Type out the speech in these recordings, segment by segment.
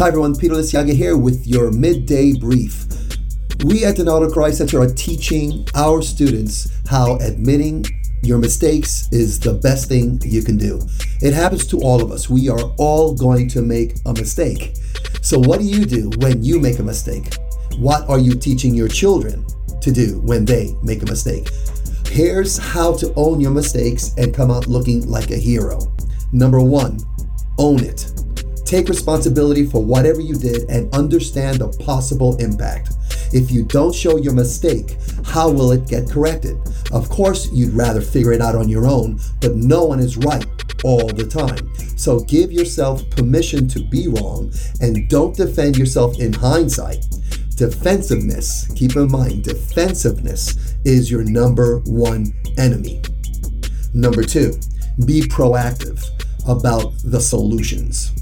Hi everyone, Peter Lisiaga here with your midday brief. We at the Nautical Christ Center are teaching our students how admitting your mistakes is the best thing you can do. It happens to all of us. We are all going to make a mistake. So, what do you do when you make a mistake? What are you teaching your children to do when they make a mistake? Here's how to own your mistakes and come out looking like a hero. Number one, own it. Take responsibility for whatever you did and understand the possible impact. If you don't show your mistake, how will it get corrected? Of course, you'd rather figure it out on your own, but no one is right all the time. So give yourself permission to be wrong and don't defend yourself in hindsight. Defensiveness, keep in mind, defensiveness is your number one enemy. Number two, be proactive about the solutions.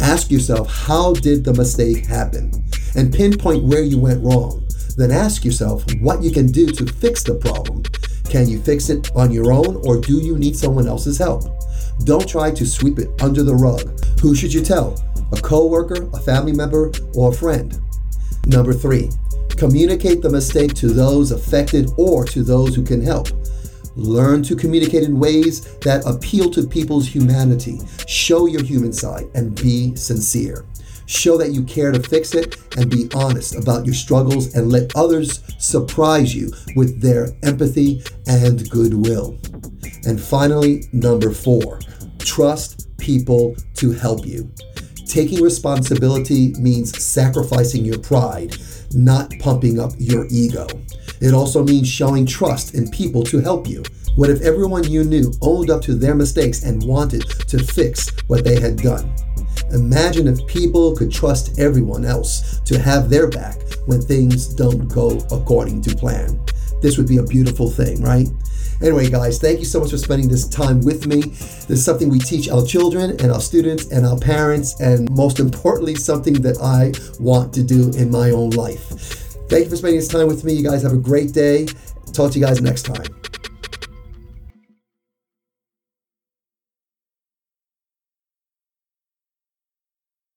Ask yourself, how did the mistake happen? And pinpoint where you went wrong. Then ask yourself what you can do to fix the problem. Can you fix it on your own or do you need someone else's help? Don't try to sweep it under the rug. Who should you tell? A coworker, a family member, or a friend? Number three, communicate the mistake to those affected or to those who can help. Learn to communicate in ways that appeal to people's humanity. Show your human side and be sincere. Show that you care to fix it and be honest about your struggles and let others surprise you with their empathy and goodwill. And finally, number four, trust people to help you. Taking responsibility means sacrificing your pride, not pumping up your ego. It also means showing trust in people to help you. What if everyone you knew owned up to their mistakes and wanted to fix what they had done? Imagine if people could trust everyone else to have their back when things don't go according to plan. This would be a beautiful thing, right? Anyway, guys, thank you so much for spending this time with me. This is something we teach our children and our students and our parents, and most importantly, something that I want to do in my own life. Thank you for spending this time with me. You guys have a great day. Talk to you guys next time.